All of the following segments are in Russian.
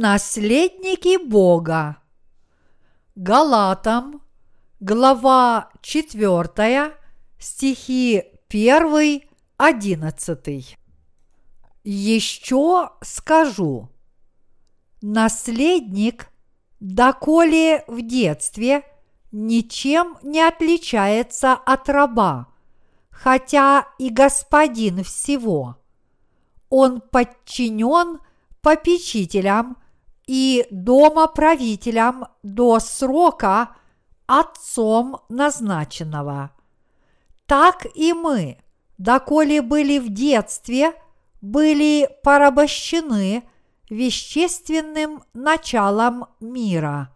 Наследники Бога. Галатам, глава 4, стихи 1, 11. Еще скажу, наследник, доколе в детстве, ничем не отличается от раба, хотя и господин всего. Он подчинен попечителям и домоправителям до срока отцом назначенного. Так и мы, доколе были в детстве, были порабощены вещественным началом мира.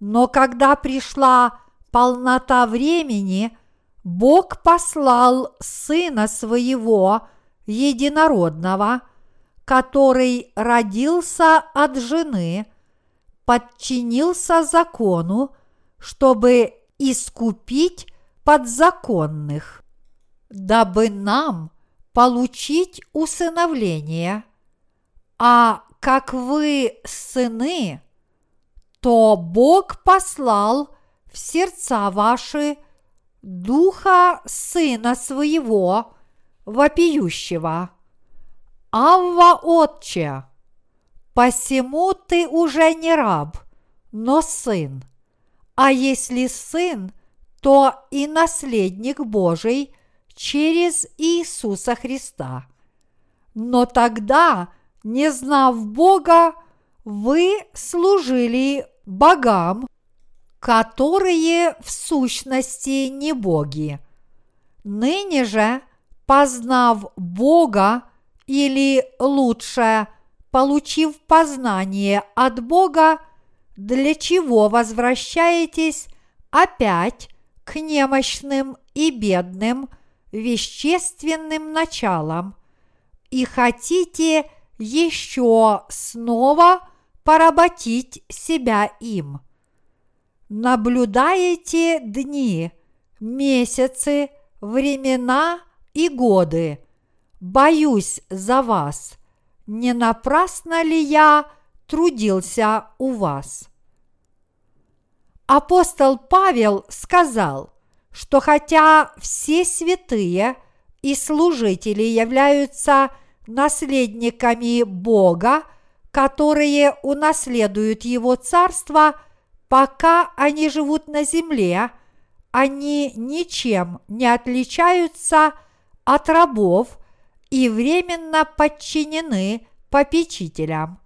Но когда пришла полнота времени, Бог послал Сына Своего Единородного – который родился от жены, подчинился закону, чтобы искупить подзаконных, дабы нам получить усыновление. А как вы сыны, то Бог послал в сердца ваши духа сына своего, вопиющего – Авва, отче, посему ты уже не раб, но сын. А если сын, то и наследник Божий через Иисуса Христа. Но тогда, не знав Бога, вы служили богам, которые в сущности не боги. Ныне же, познав Бога, или лучше, получив познание от Бога, для чего возвращаетесь опять к немощным и бедным вещественным началам и хотите еще снова поработить себя им. Наблюдаете дни, месяцы, времена и годы – боюсь за вас, не напрасно ли я трудился у вас? Апостол Павел сказал, что хотя все святые и служители являются наследниками Бога, которые унаследуют Его Царство, пока они живут на земле, они ничем не отличаются от рабов и временно подчинены попечителям,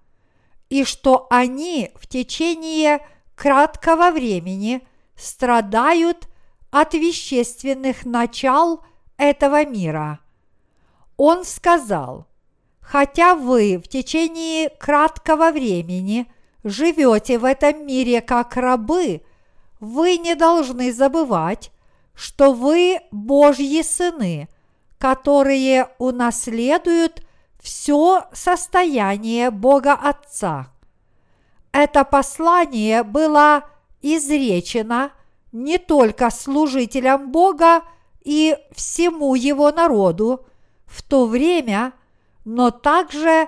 и что они в течение краткого времени страдают от вещественных начал этого мира. Он сказал, хотя вы в течение краткого времени живете в этом мире как рабы, вы не должны забывать, что вы Божьи сыны – которые унаследуют все состояние Бога Отца. Это послание было изречено не только служителям Бога и всему его народу в то время, но также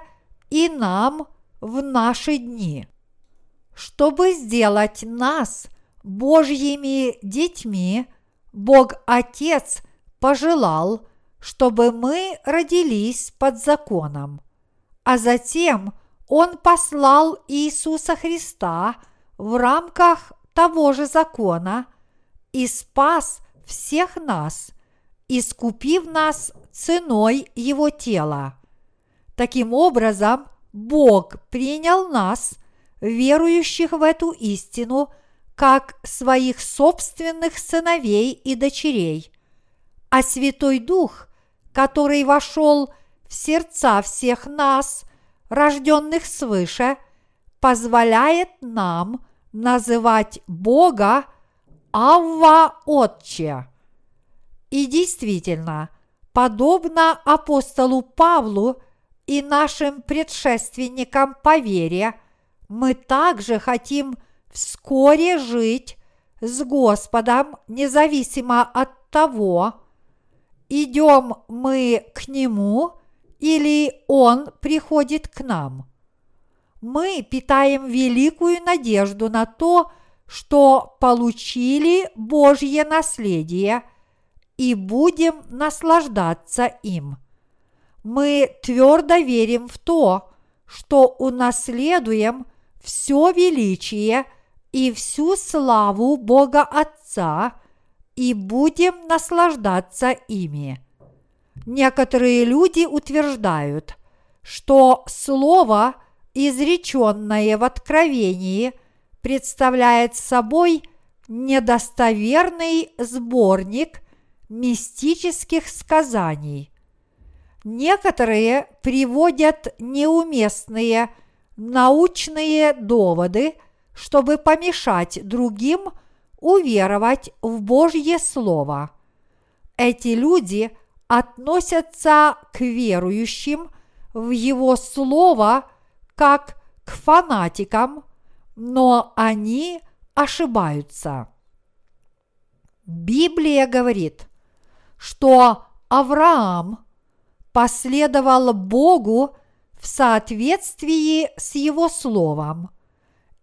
и нам в наши дни. Чтобы сделать нас Божьими детьми, Бог Отец пожелал – чтобы мы родились под законом. А затем Он послал Иисуса Христа в рамках того же закона и спас всех нас, искупив нас ценой Его тела. Таким образом, Бог принял нас, верующих в эту истину, как своих собственных сыновей и дочерей, а Святой Дух который вошел в сердца всех нас, рожденных свыше, позволяет нам называть Бога Авва Отче. И действительно, подобно апостолу Павлу и нашим предшественникам по вере, мы также хотим вскоре жить с Господом, независимо от того, идем мы к Нему или Он приходит к нам. мы питаем великую надежду на то, что получили Божье наследие и будем наслаждаться им. Мы твердо верим в то, что унаследуем все величие и всю славу Бога Отца и будем наслаждаться ими. Некоторые люди утверждают, что Слово, изреченное в Откровении, представляет собой недостоверный сборник мистических сказаний. Некоторые приводят неуместные научные доводы, чтобы помешать другим уверовать в Божье Слово. Эти люди относятся к верующим в Его Слово как к фанатикам, но они ошибаются. Библия говорит, что Авраам последовал Богу в соответствии с Его Словом,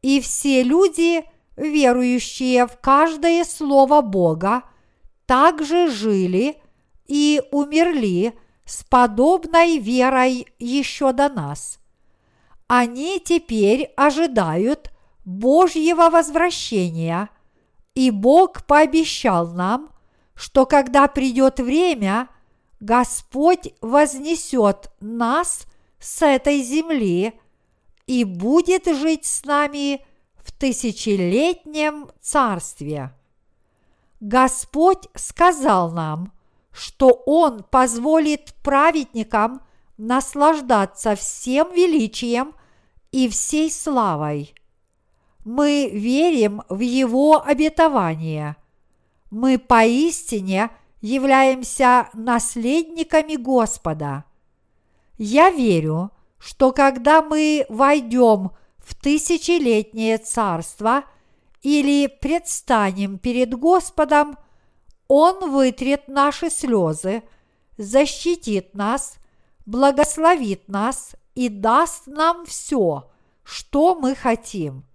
и все люди, верующие в каждое Слово Бога, также жили и умерли с подобной верой еще до нас. Они теперь ожидают Божьего возвращения, и Бог пообещал нам, что когда придет время, Господь вознесет нас с этой земли и будет жить с нами тысячелетнем царстве. Господь сказал нам, что Он позволит праведникам наслаждаться всем величием и всей славой. Мы верим в Его обетование. Мы поистине являемся наследниками Господа. Я верю, что когда мы войдем в тысячелетнее царство или предстанем перед Господом, Он вытрет наши слезы, защитит нас, благословит нас и даст нам все, что мы хотим.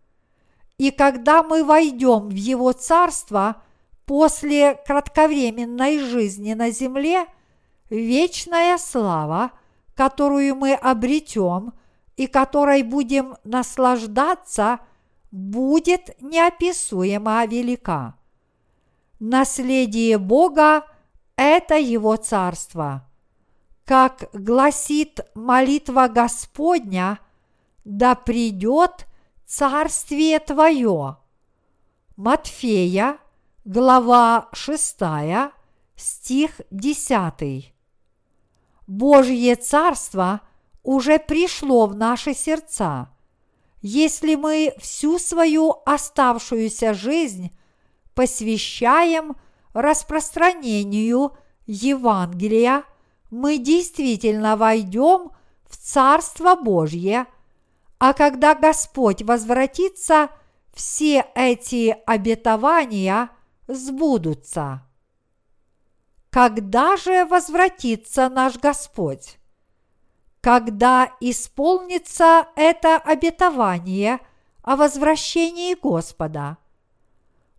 И когда мы войдем в Его Царство после кратковременной жизни на земле, вечная слава, которую мы обретем и которой будем наслаждаться, будет неописуемо велика. Наследие Бога – это Его Царство. Как гласит молитва Господня, да придет Царствие Твое. Матфея, глава 6, стих 10. Божье Царство уже пришло в наши сердца. Если мы всю свою оставшуюся жизнь посвящаем распространению Евангелия, мы действительно войдем в Царство Божье – а когда Господь возвратится, все эти обетования сбудутся. Когда же возвратится наш Господь? Когда исполнится это обетование о возвращении Господа?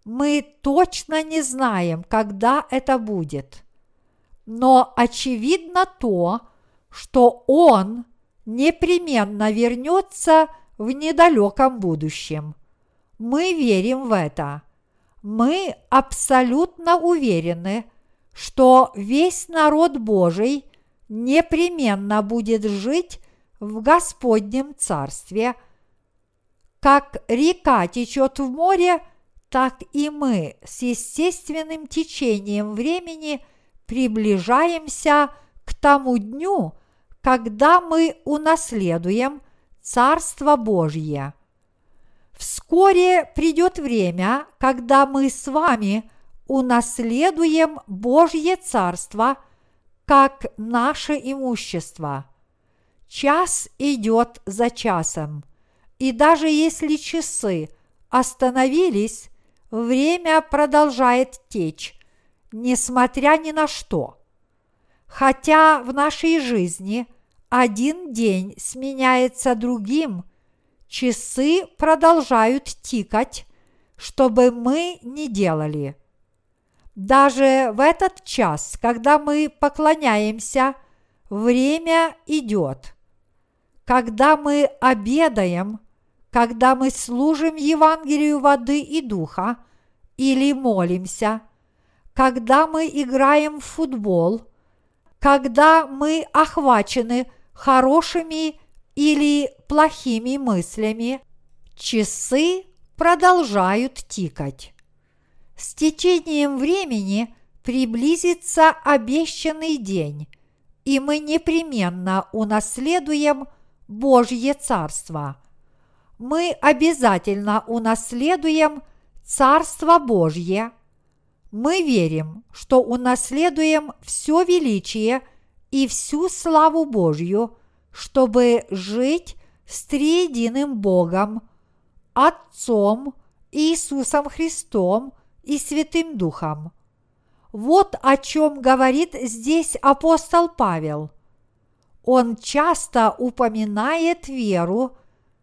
Мы точно не знаем, когда это будет. Но очевидно то, что Он непременно вернется в недалеком будущем. Мы верим в это. Мы абсолютно уверены, что весь народ Божий непременно будет жить в Господнем Царстве. Как река течет в море, так и мы с естественным течением времени приближаемся к тому дню, когда мы унаследуем Царство Божье. Вскоре придет время, когда мы с вами унаследуем Божье Царство как наше имущество. Час идет за часом, и даже если часы остановились, время продолжает течь, несмотря ни на что – Хотя в нашей жизни один день сменяется другим, часы продолжают тикать, чтобы мы не делали. Даже в этот час, когда мы поклоняемся, время идет. Когда мы обедаем, когда мы служим Евангелию воды и духа или молимся, когда мы играем в футбол, когда мы охвачены хорошими или плохими мыслями, часы продолжают тикать. С течением времени приблизится обещанный день, и мы непременно унаследуем Божье Царство. Мы обязательно унаследуем Царство Божье. Мы верим, что унаследуем все величие и всю славу Божью, чтобы жить с триединым Богом, Отцом, Иисусом Христом и Святым Духом. Вот о чем говорит здесь апостол Павел. Он часто упоминает веру,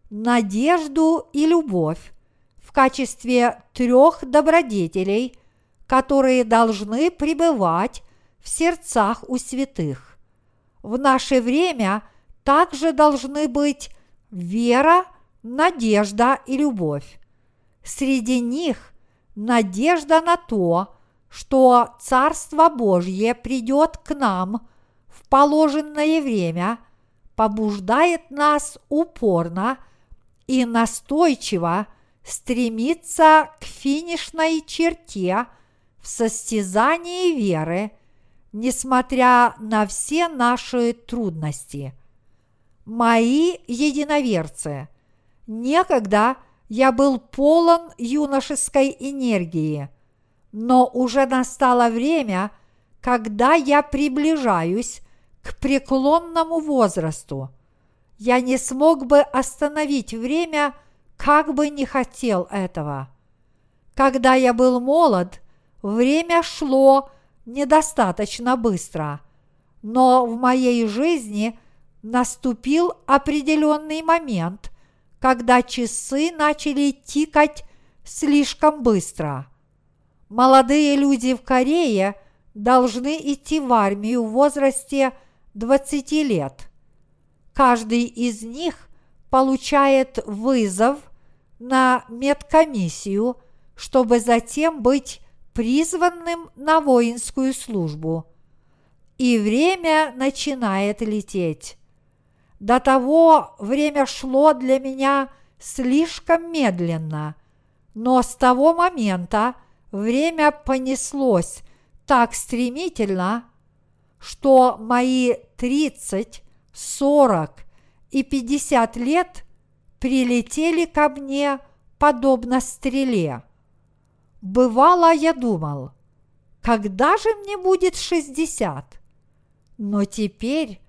надежду и любовь в качестве трех добродетелей, которые должны пребывать в сердцах у святых. В наше время также должны быть вера, надежда и любовь. Среди них надежда на то, что Царство Божье придет к нам в положенное время, побуждает нас упорно и настойчиво стремиться к финишной черте в состязании веры, несмотря на все наши трудности. Мои единоверцы, некогда я был полон юношеской энергии, но уже настало время, когда я приближаюсь к преклонному возрасту. Я не смог бы остановить время, как бы не хотел этого. Когда я был молод, время шло недостаточно быстро, но в моей жизни – наступил определенный момент, когда часы начали тикать слишком быстро. Молодые люди в Корее должны идти в армию в возрасте 20 лет. Каждый из них получает вызов на медкомиссию, чтобы затем быть призванным на воинскую службу. И время начинает лететь. До того время шло для меня слишком медленно, но с того момента время понеслось так стремительно, что мои 30, 40 и 50 лет прилетели ко мне подобно стреле. Бывало, я думал, когда же мне будет 60? Но теперь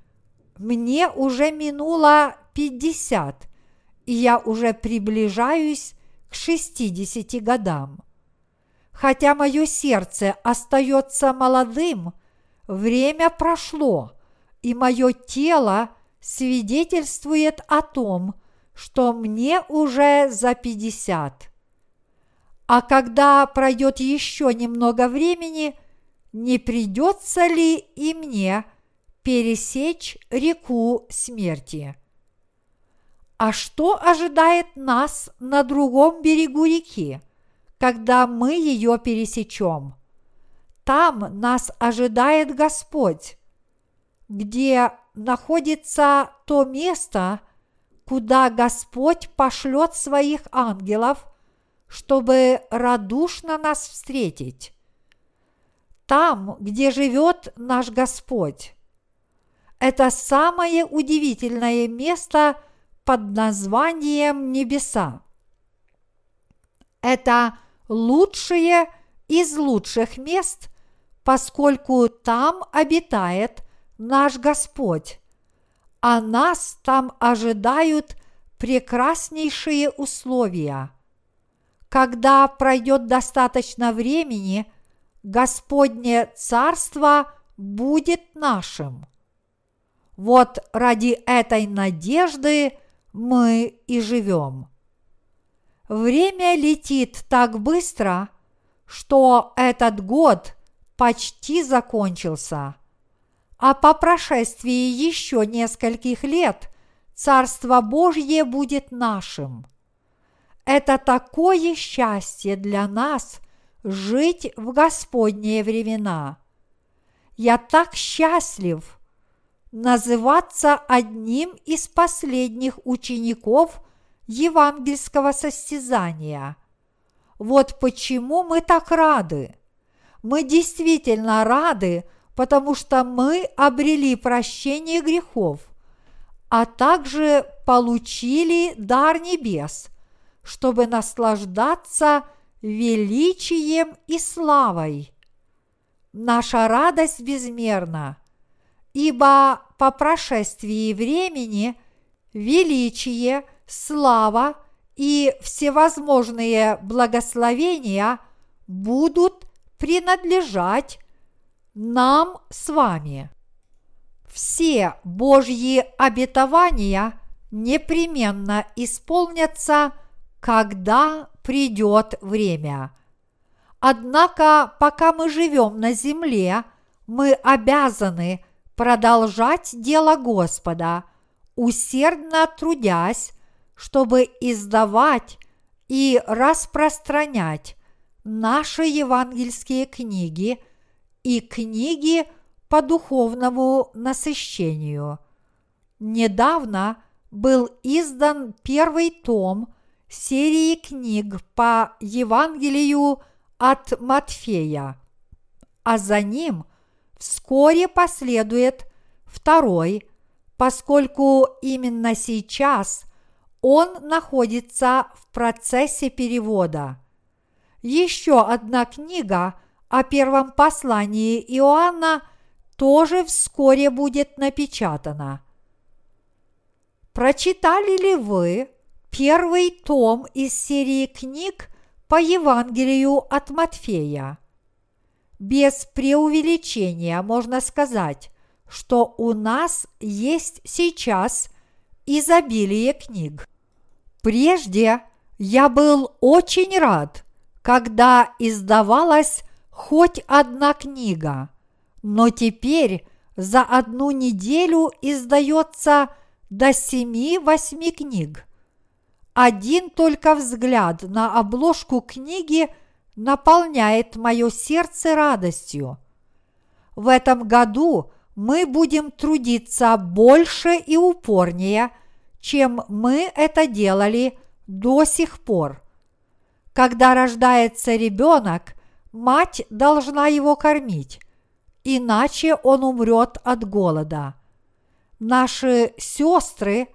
мне уже минуло пятьдесят, и я уже приближаюсь к шестидесяти годам. Хотя мое сердце остается молодым, время прошло, и мое тело свидетельствует о том, что мне уже за пятьдесят. А когда пройдет еще немного времени, не придется ли и мне – пересечь реку смерти. А что ожидает нас на другом берегу реки, когда мы ее пересечем? Там нас ожидает Господь, где находится то место, куда Господь пошлет своих ангелов, чтобы радушно нас встретить. Там, где живет наш Господь. Это самое удивительное место под названием небеса. Это лучшее из лучших мест, поскольку там обитает наш Господь, а нас там ожидают прекраснейшие условия. Когда пройдет достаточно времени, Господне Царство будет нашим. Вот ради этой надежды мы и живем. Время летит так быстро, что этот год почти закончился, а по прошествии еще нескольких лет Царство Божье будет нашим. Это такое счастье для нас жить в Господние времена. Я так счастлив называться одним из последних учеников евангельского состязания. Вот почему мы так рады. Мы действительно рады, потому что мы обрели прощение грехов, а также получили дар небес, чтобы наслаждаться величием и славой. Наша радость безмерна, ибо по прошествии времени величие, слава и всевозможные благословения будут принадлежать нам с вами. Все Божьи обетования непременно исполнятся, когда придет время. Однако, пока мы живем на земле, мы обязаны продолжать дело Господа, усердно трудясь, чтобы издавать и распространять наши евангельские книги и книги по духовному насыщению. Недавно был издан первый том серии книг по Евангелию от Матфея, а за ним вскоре последует второй, поскольку именно сейчас он находится в процессе перевода. Еще одна книга о первом послании Иоанна тоже вскоре будет напечатана. Прочитали ли вы первый том из серии книг по Евангелию от Матфея? Без преувеличения можно сказать, что у нас есть сейчас изобилие книг. Прежде я был очень рад, когда издавалась хоть одна книга, но теперь за одну неделю издается до семи-восьми книг. Один только взгляд на обложку книги наполняет мое сердце радостью. В этом году мы будем трудиться больше и упорнее, чем мы это делали до сих пор. Когда рождается ребенок, мать должна его кормить, иначе он умрет от голода. Наши сестры,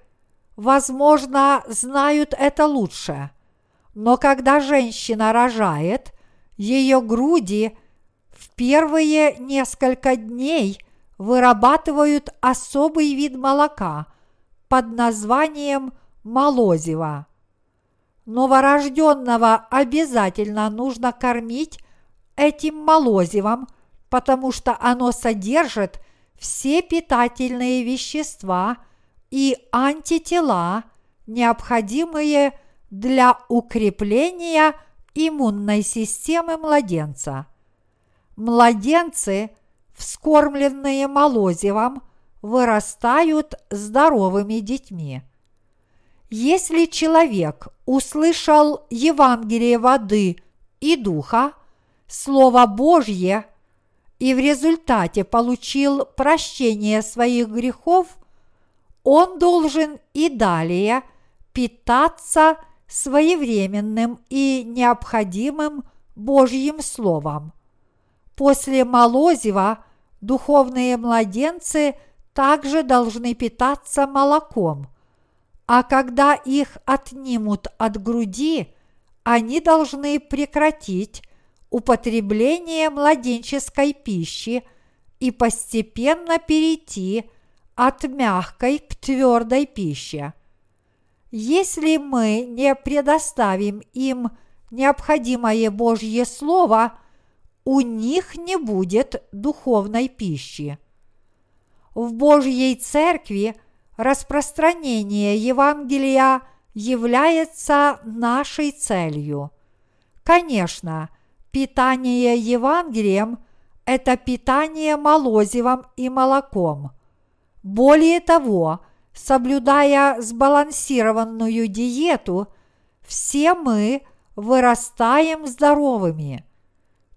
возможно, знают это лучше, но когда женщина рожает, ее груди в первые несколько дней вырабатывают особый вид молока под названием молозиво. Новорожденного обязательно нужно кормить этим молозивом, потому что оно содержит все питательные вещества и антитела, необходимые для укрепления иммунной системы младенца. Младенцы, вскормленные молозивом, вырастают здоровыми детьми. Если человек услышал Евангелие воды и духа, Слово Божье, и в результате получил прощение своих грехов, он должен и далее питаться своевременным и необходимым Божьим Словом. После молозива духовные младенцы также должны питаться молоком – а когда их отнимут от груди, они должны прекратить употребление младенческой пищи и постепенно перейти от мягкой к твердой пище. Если мы не предоставим им необходимое Божье Слово, у них не будет духовной пищи. В Божьей Церкви распространение Евангелия является нашей целью. Конечно, питание Евангелием – это питание молозивом и молоком. Более того, соблюдая сбалансированную диету, все мы вырастаем здоровыми.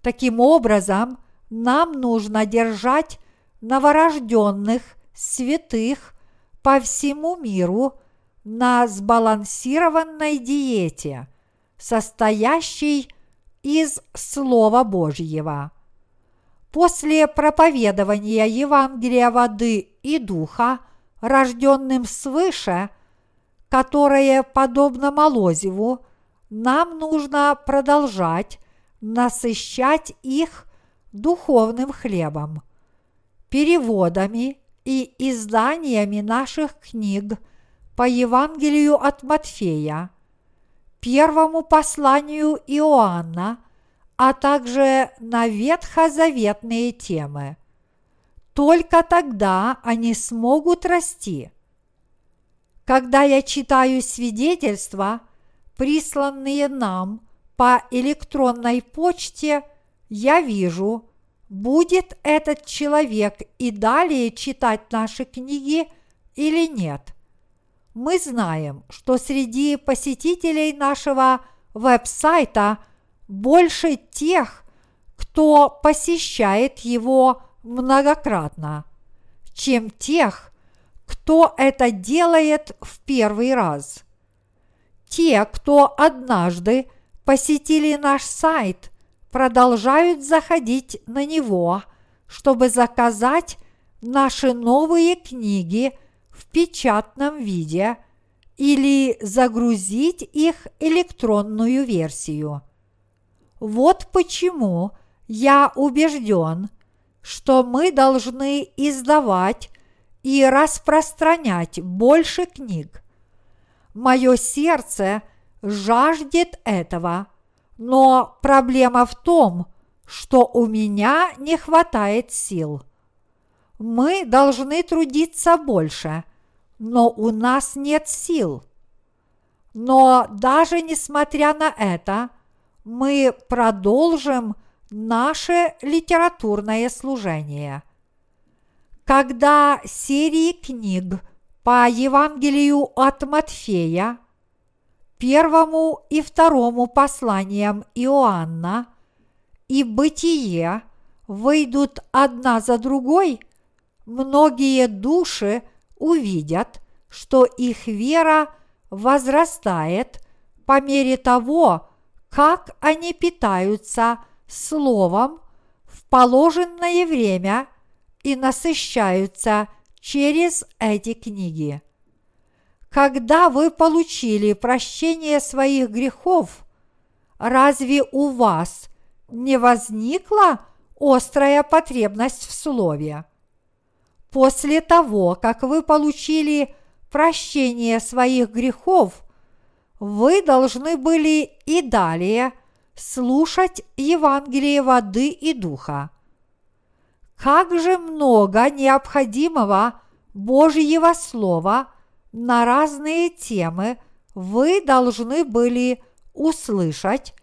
Таким образом, нам нужно держать новорожденных святых по всему миру на сбалансированной диете, состоящей из Слова Божьего. После проповедования Евангелия воды и духа, рожденным свыше, которое подобно Молозеву, нам нужно продолжать насыщать их духовным хлебом, переводами и изданиями наших книг по Евангелию от Матфея, первому посланию Иоанна, а также на ветхозаветные темы. Только тогда они смогут расти. Когда я читаю свидетельства, присланные нам по электронной почте, я вижу, будет этот человек и далее читать наши книги или нет. Мы знаем, что среди посетителей нашего веб-сайта больше тех, кто посещает его многократно, чем тех, кто это делает в первый раз. Те, кто однажды посетили наш сайт – продолжают заходить на него, чтобы заказать наши новые книги в печатном виде или загрузить их электронную версию. Вот почему я убежден, что мы должны издавать и распространять больше книг. Мое сердце жаждет этого – но проблема в том, что у меня не хватает сил. Мы должны трудиться больше, но у нас нет сил. Но даже несмотря на это, мы продолжим наше литературное служение. Когда серии книг по Евангелию от Матфея – первому и второму посланиям Иоанна и Бытие выйдут одна за другой, многие души увидят, что их вера возрастает по мере того, как они питаются Словом в положенное время и насыщаются через эти книги. Когда вы получили прощение своих грехов, разве у вас не возникла острая потребность в слове? После того, как вы получили прощение своих грехов, вы должны были и далее слушать Евангелие воды и духа. Как же много необходимого Божьего Слова – на разные темы вы должны были услышать,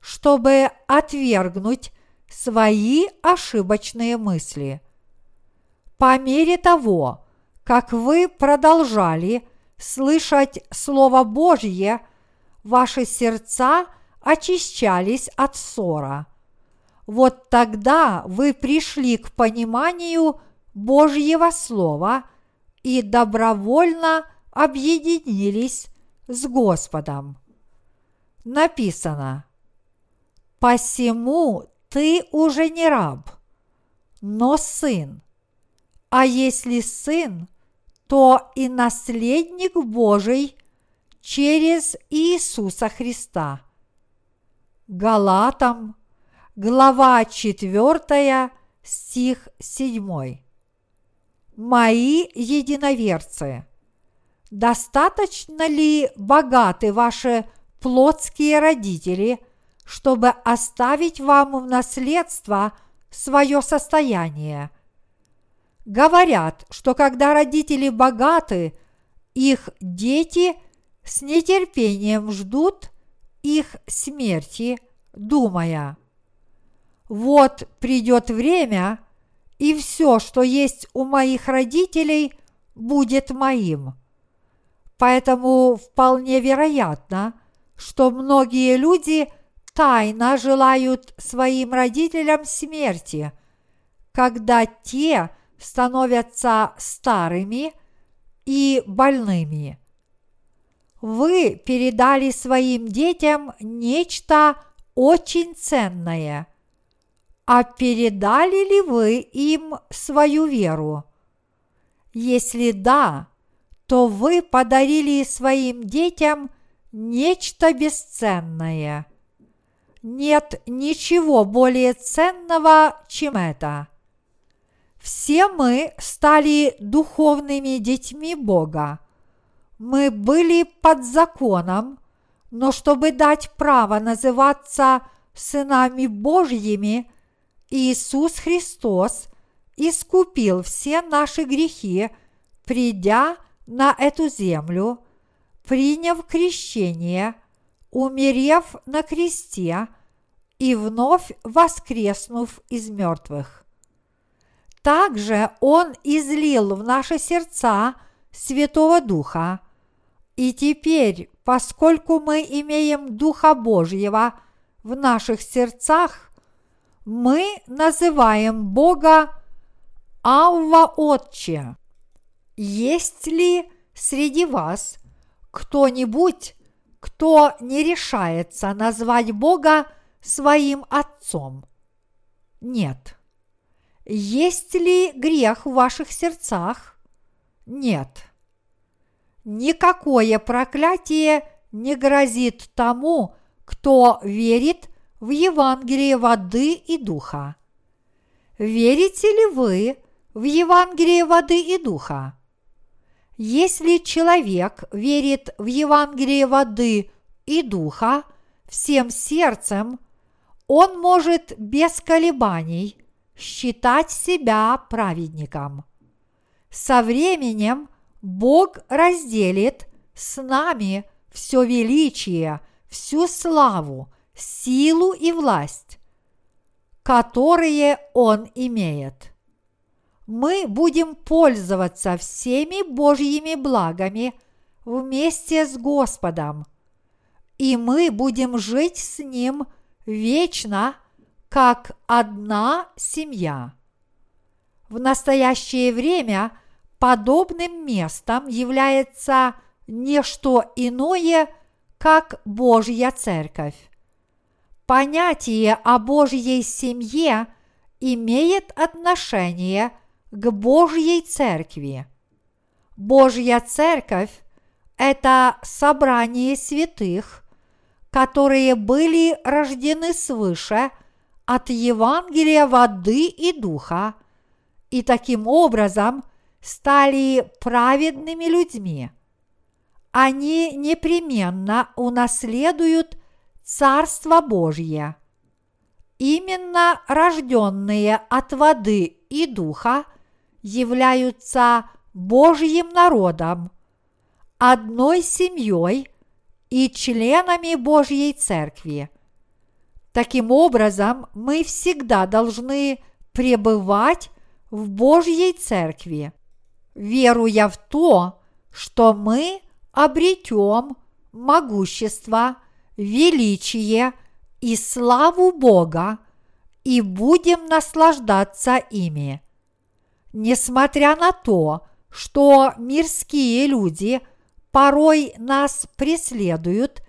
чтобы отвергнуть свои ошибочные мысли. По мере того, как вы продолжали слышать Слово Божье, ваши сердца очищались от ссора. Вот тогда вы пришли к пониманию Божьего Слова – и добровольно объединились с Господом. Написано, «Посему ты уже не раб, но сын, а если сын, то и наследник Божий через Иисуса Христа». Галатам, глава 4, стих 7 мои единоверцы, достаточно ли богаты ваши плотские родители, чтобы оставить вам в наследство свое состояние? говорят, что когда родители богаты, их дети с нетерпением ждут их смерти, думая, вот придет время, и все, что есть у моих родителей, будет моим. Поэтому вполне вероятно, что многие люди тайно желают своим родителям смерти, когда те становятся старыми и больными. Вы передали своим детям нечто очень ценное. А передали ли вы им свою веру? Если да, то вы подарили своим детям нечто бесценное. Нет ничего более ценного, чем это. Все мы стали духовными детьми Бога. Мы были под законом, но чтобы дать право называться сынами Божьими, Иисус Христос искупил все наши грехи, придя на эту землю, приняв крещение, умерев на кресте и вновь воскреснув из мертвых. Также Он излил в наши сердца Святого Духа, и теперь, поскольку мы имеем Духа Божьего в наших сердцах, мы называем Бога Авва Отче. Есть ли среди вас кто-нибудь, кто не решается назвать Бога своим Отцом? Нет. Есть ли грех в ваших сердцах? Нет. Никакое проклятие не грозит тому, кто верит в Евангелие воды и духа. Верите ли вы в Евангелие воды и духа? Если человек верит в Евангелие воды и духа всем сердцем, он может без колебаний считать себя праведником. Со временем Бог разделит с нами все величие, всю славу, силу и власть, которые Он имеет – мы будем пользоваться всеми Божьими благами вместе с Господом, и мы будем жить с Ним вечно, как одна семья. В настоящее время подобным местом является не что иное, как Божья Церковь. Понятие о Божьей семье имеет отношение к Божьей Церкви. Божья Церковь – это собрание святых, которые были рождены свыше от Евангелия воды и духа, и таким образом стали праведными людьми. Они непременно унаследуют Царство Божье. Именно рожденные от воды и духа – являются Божьим народом, одной семьей и членами Божьей Церкви. Таким образом, мы всегда должны пребывать в Божьей Церкви, веруя в то, что мы обретем могущество, величие и славу Бога и будем наслаждаться ими. Несмотря на то, что мирские люди порой нас преследуют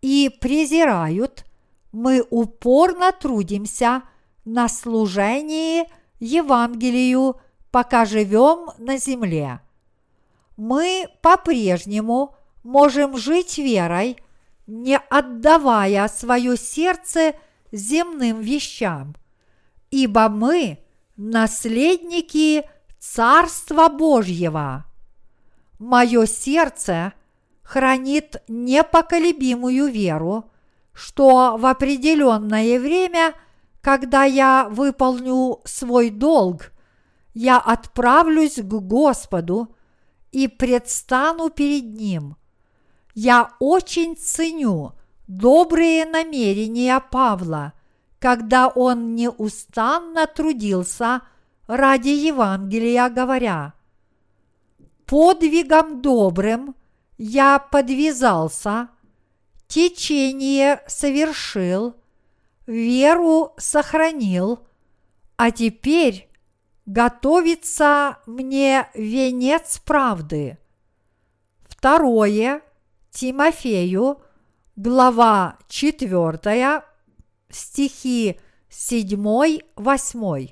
и презирают, мы упорно трудимся на служении Евангелию, пока живем на земле. Мы по-прежнему можем жить верой, не отдавая свое сердце земным вещам, ибо мы – наследники Царства Божьего. Мое сердце хранит непоколебимую веру, что в определенное время, когда я выполню свой долг я отправлюсь к Господу и предстану перед Ним. Я очень ценю добрые намерения Павла, когда он неустанно трудился ради Евангелия, говоря, «Подвигом добрым я подвязался, течение совершил, веру сохранил, а теперь готовится мне венец правды». Второе Тимофею, глава 4, стихи 7-8.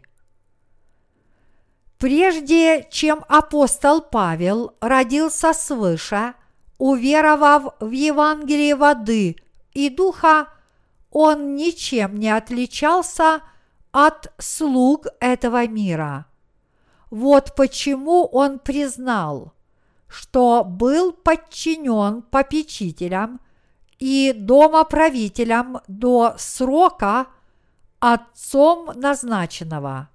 Прежде чем апостол Павел родился свыше, уверовав в Евангелие воды и духа, он ничем не отличался от слуг этого мира. Вот почему он признал, что был подчинен попечителям и домоправителям до срока отцом назначенного.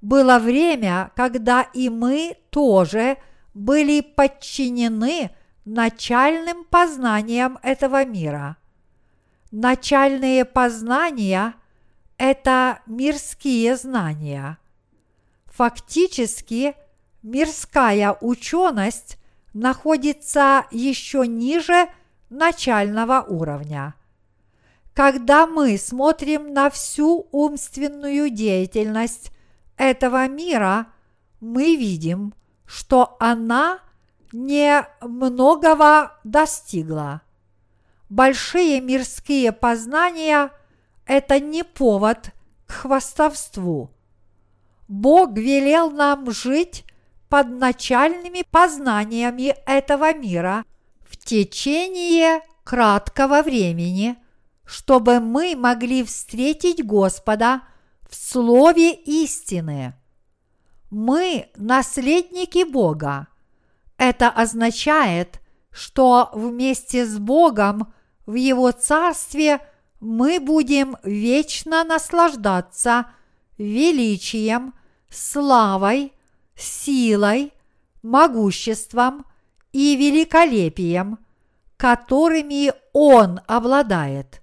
Было время, когда и мы тоже были подчинены начальным познаниям этого мира. Начальные познания – это мирские знания. Фактически, мирская ученость находится еще ниже начального уровня. Когда мы смотрим на всю умственную деятельность этого мира, мы видим, что она не многого достигла. Большие мирские познания – это не повод к хвастовству. Бог велел нам жить под начальными познаниями этого мира в течение краткого времени, чтобы мы могли встретить Господа в Слове истины. Мы наследники Бога. Это означает, что вместе с Богом в Его Царстве мы будем вечно наслаждаться величием, славой силой, могуществом и великолепием, которыми Он обладает.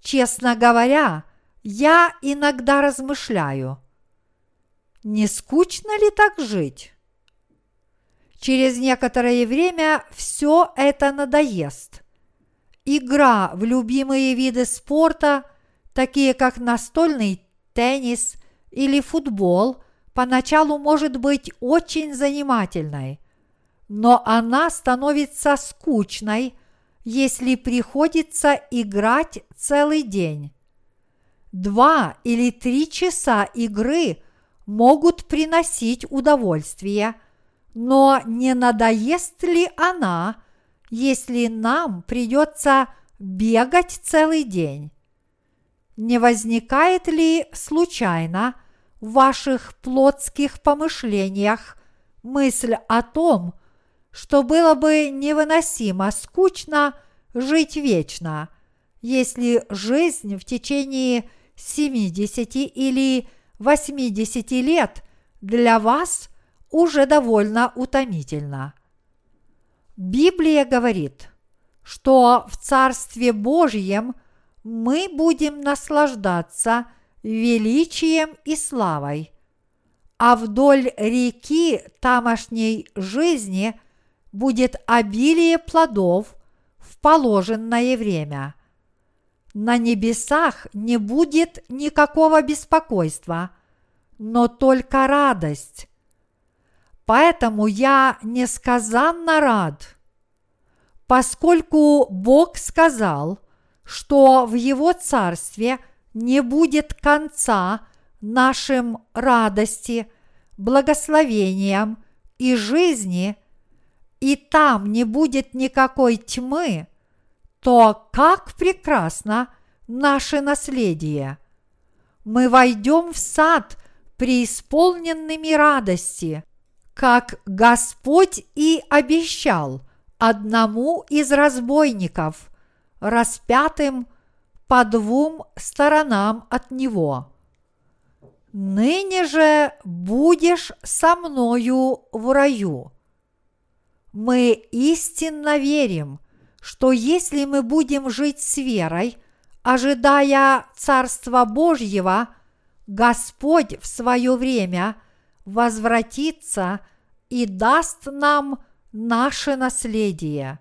Честно говоря, я иногда размышляю, не скучно ли так жить? Через некоторое время все это надоест. Игра в любимые виды спорта, такие как настольный теннис или футбол – поначалу может быть очень занимательной, но она становится скучной, если приходится играть целый день. Два или три часа игры могут приносить удовольствие, но не надоест ли она, если нам придется бегать целый день? Не возникает ли случайно в ваших плотских помышлениях мысль о том, что было бы невыносимо скучно жить вечно, если жизнь в течение 70 или 80 лет для вас уже довольно утомительна. Библия говорит, что в Царстве Божьем мы будем наслаждаться – величием и славой, а вдоль реки тамошней жизни будет обилие плодов в положенное время. На небесах не будет никакого беспокойства, но только радость. Поэтому я несказанно рад, поскольку Бог сказал, что в Его Царстве – не будет конца нашим радости, благословениям и жизни, и там не будет никакой тьмы, то как прекрасно наше наследие! Мы войдем в сад преисполненными радости, как Господь и обещал одному из разбойников, распятым по двум сторонам от него. ныне же будешь со мною в раю. Мы истинно верим, что если мы будем жить с верой, ожидая Царства Божьего, Господь в свое время возвратится и даст нам наше наследие.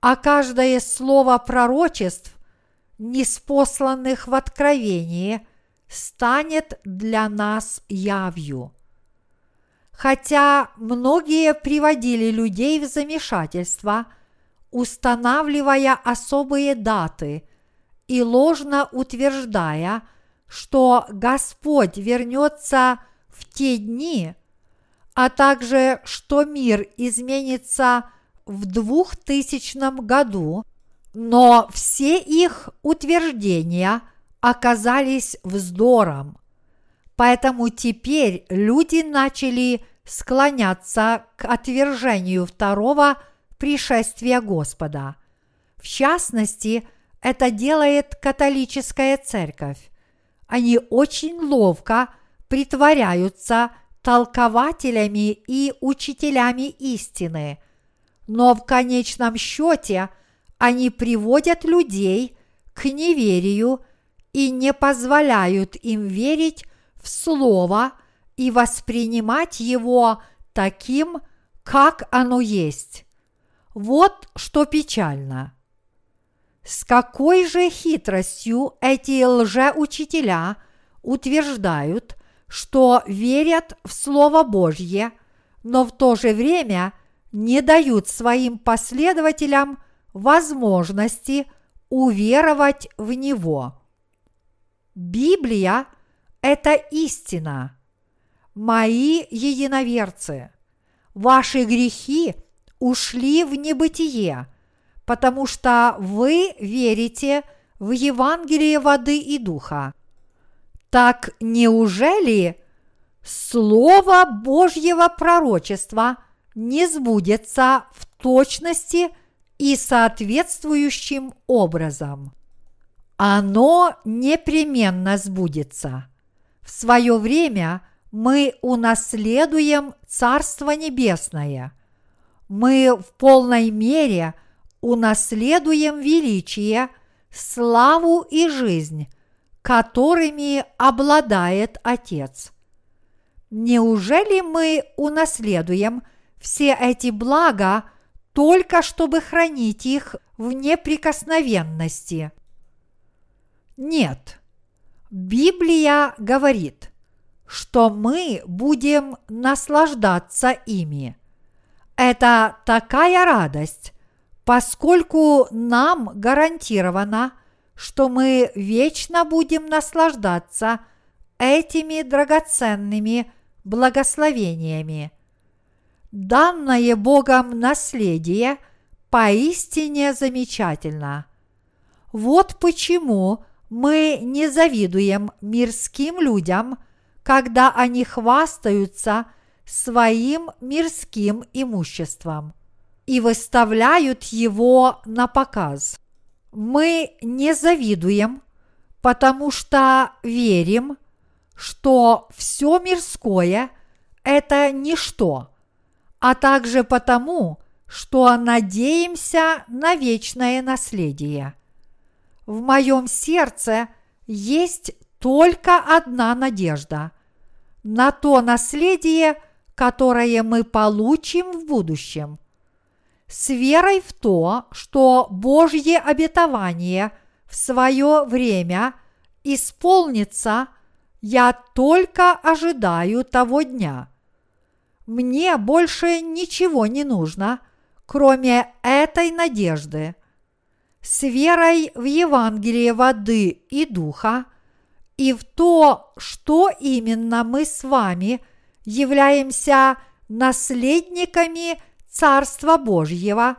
А каждое слово пророчеств, неспосланных в откровении, станет для нас явью. Хотя многие приводили людей в замешательство, устанавливая особые даты и ложно утверждая, что Господь вернется в те дни, а также что мир изменится в двухтысячном году, но все их утверждения оказались вздором. Поэтому теперь люди начали склоняться к отвержению второго пришествия Господа. В частности, это делает католическая церковь. Они очень ловко притворяются толкователями и учителями истины, но в конечном счете они приводят людей к неверию и не позволяют им верить в Слово и воспринимать его таким, как оно есть. Вот что печально. С какой же хитростью эти лжеучителя утверждают, что верят в Слово Божье, но в то же время не дают своим последователям возможности уверовать в Него. Библия это истина. Мои единоверцы, ваши грехи ушли в небытие, потому что вы верите в Евангелие воды и духа. Так неужели Слово Божьего пророчества не сбудется в точности и соответствующим образом? Оно непременно сбудется – в свое время мы унаследуем Царство Небесное. Мы в полной мере унаследуем величие, славу и жизнь, которыми обладает Отец. Неужели мы унаследуем все эти блага только чтобы хранить их в неприкосновенности? Нет – Библия говорит, что мы будем наслаждаться ими. Это такая радость, поскольку нам гарантировано, что мы вечно будем наслаждаться этими драгоценными благословениями. Данное Богом наследие поистине замечательно. Вот почему – мы не завидуем мирским людям, когда они хвастаются своим мирским имуществом и выставляют его на показ. Мы не завидуем, потому что верим, что все мирское – это ничто, а также потому, что надеемся на вечное наследие – в моем сердце есть только одна надежда на то наследие, которое мы получим в будущем. С верой в то, что Божье обетование в свое время исполнится, я только ожидаю того дня. Мне больше ничего не нужно, кроме этой надежды – с верой в Евангелие воды и духа и в то, что именно мы с вами являемся наследниками Царства Божьего,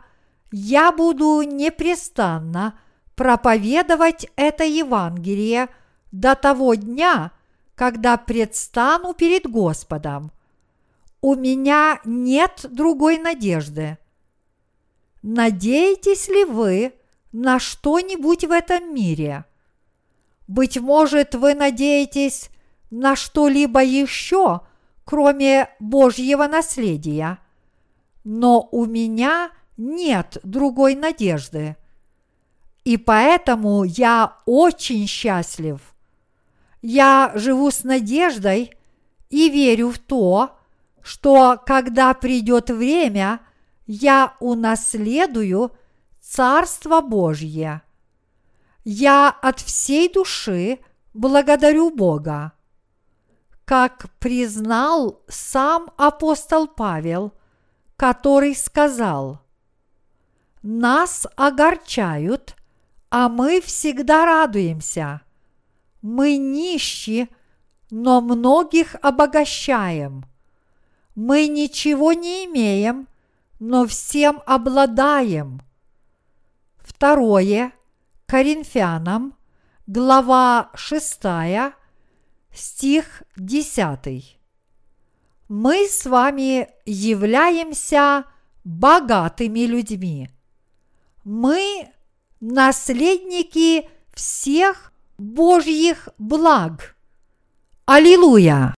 я буду непрестанно проповедовать это Евангелие до того дня, когда предстану перед Господом. У меня нет другой надежды. Надеетесь ли вы, на что-нибудь в этом мире. Быть может, вы надеетесь на что-либо еще, кроме Божьего наследия, но у меня нет другой надежды. И поэтому я очень счастлив. Я живу с надеждой и верю в то, что когда придет время, я унаследую Царство Божье. Я от всей души благодарю Бога. Как признал сам апостол Павел, который сказал, «Нас огорчают, а мы всегда радуемся. Мы нищи, но многих обогащаем. Мы ничего не имеем, но всем обладаем. Второе Коринфянам, глава 6, стих 10. Мы с вами являемся богатыми людьми. Мы наследники всех Божьих благ. Аллилуйя!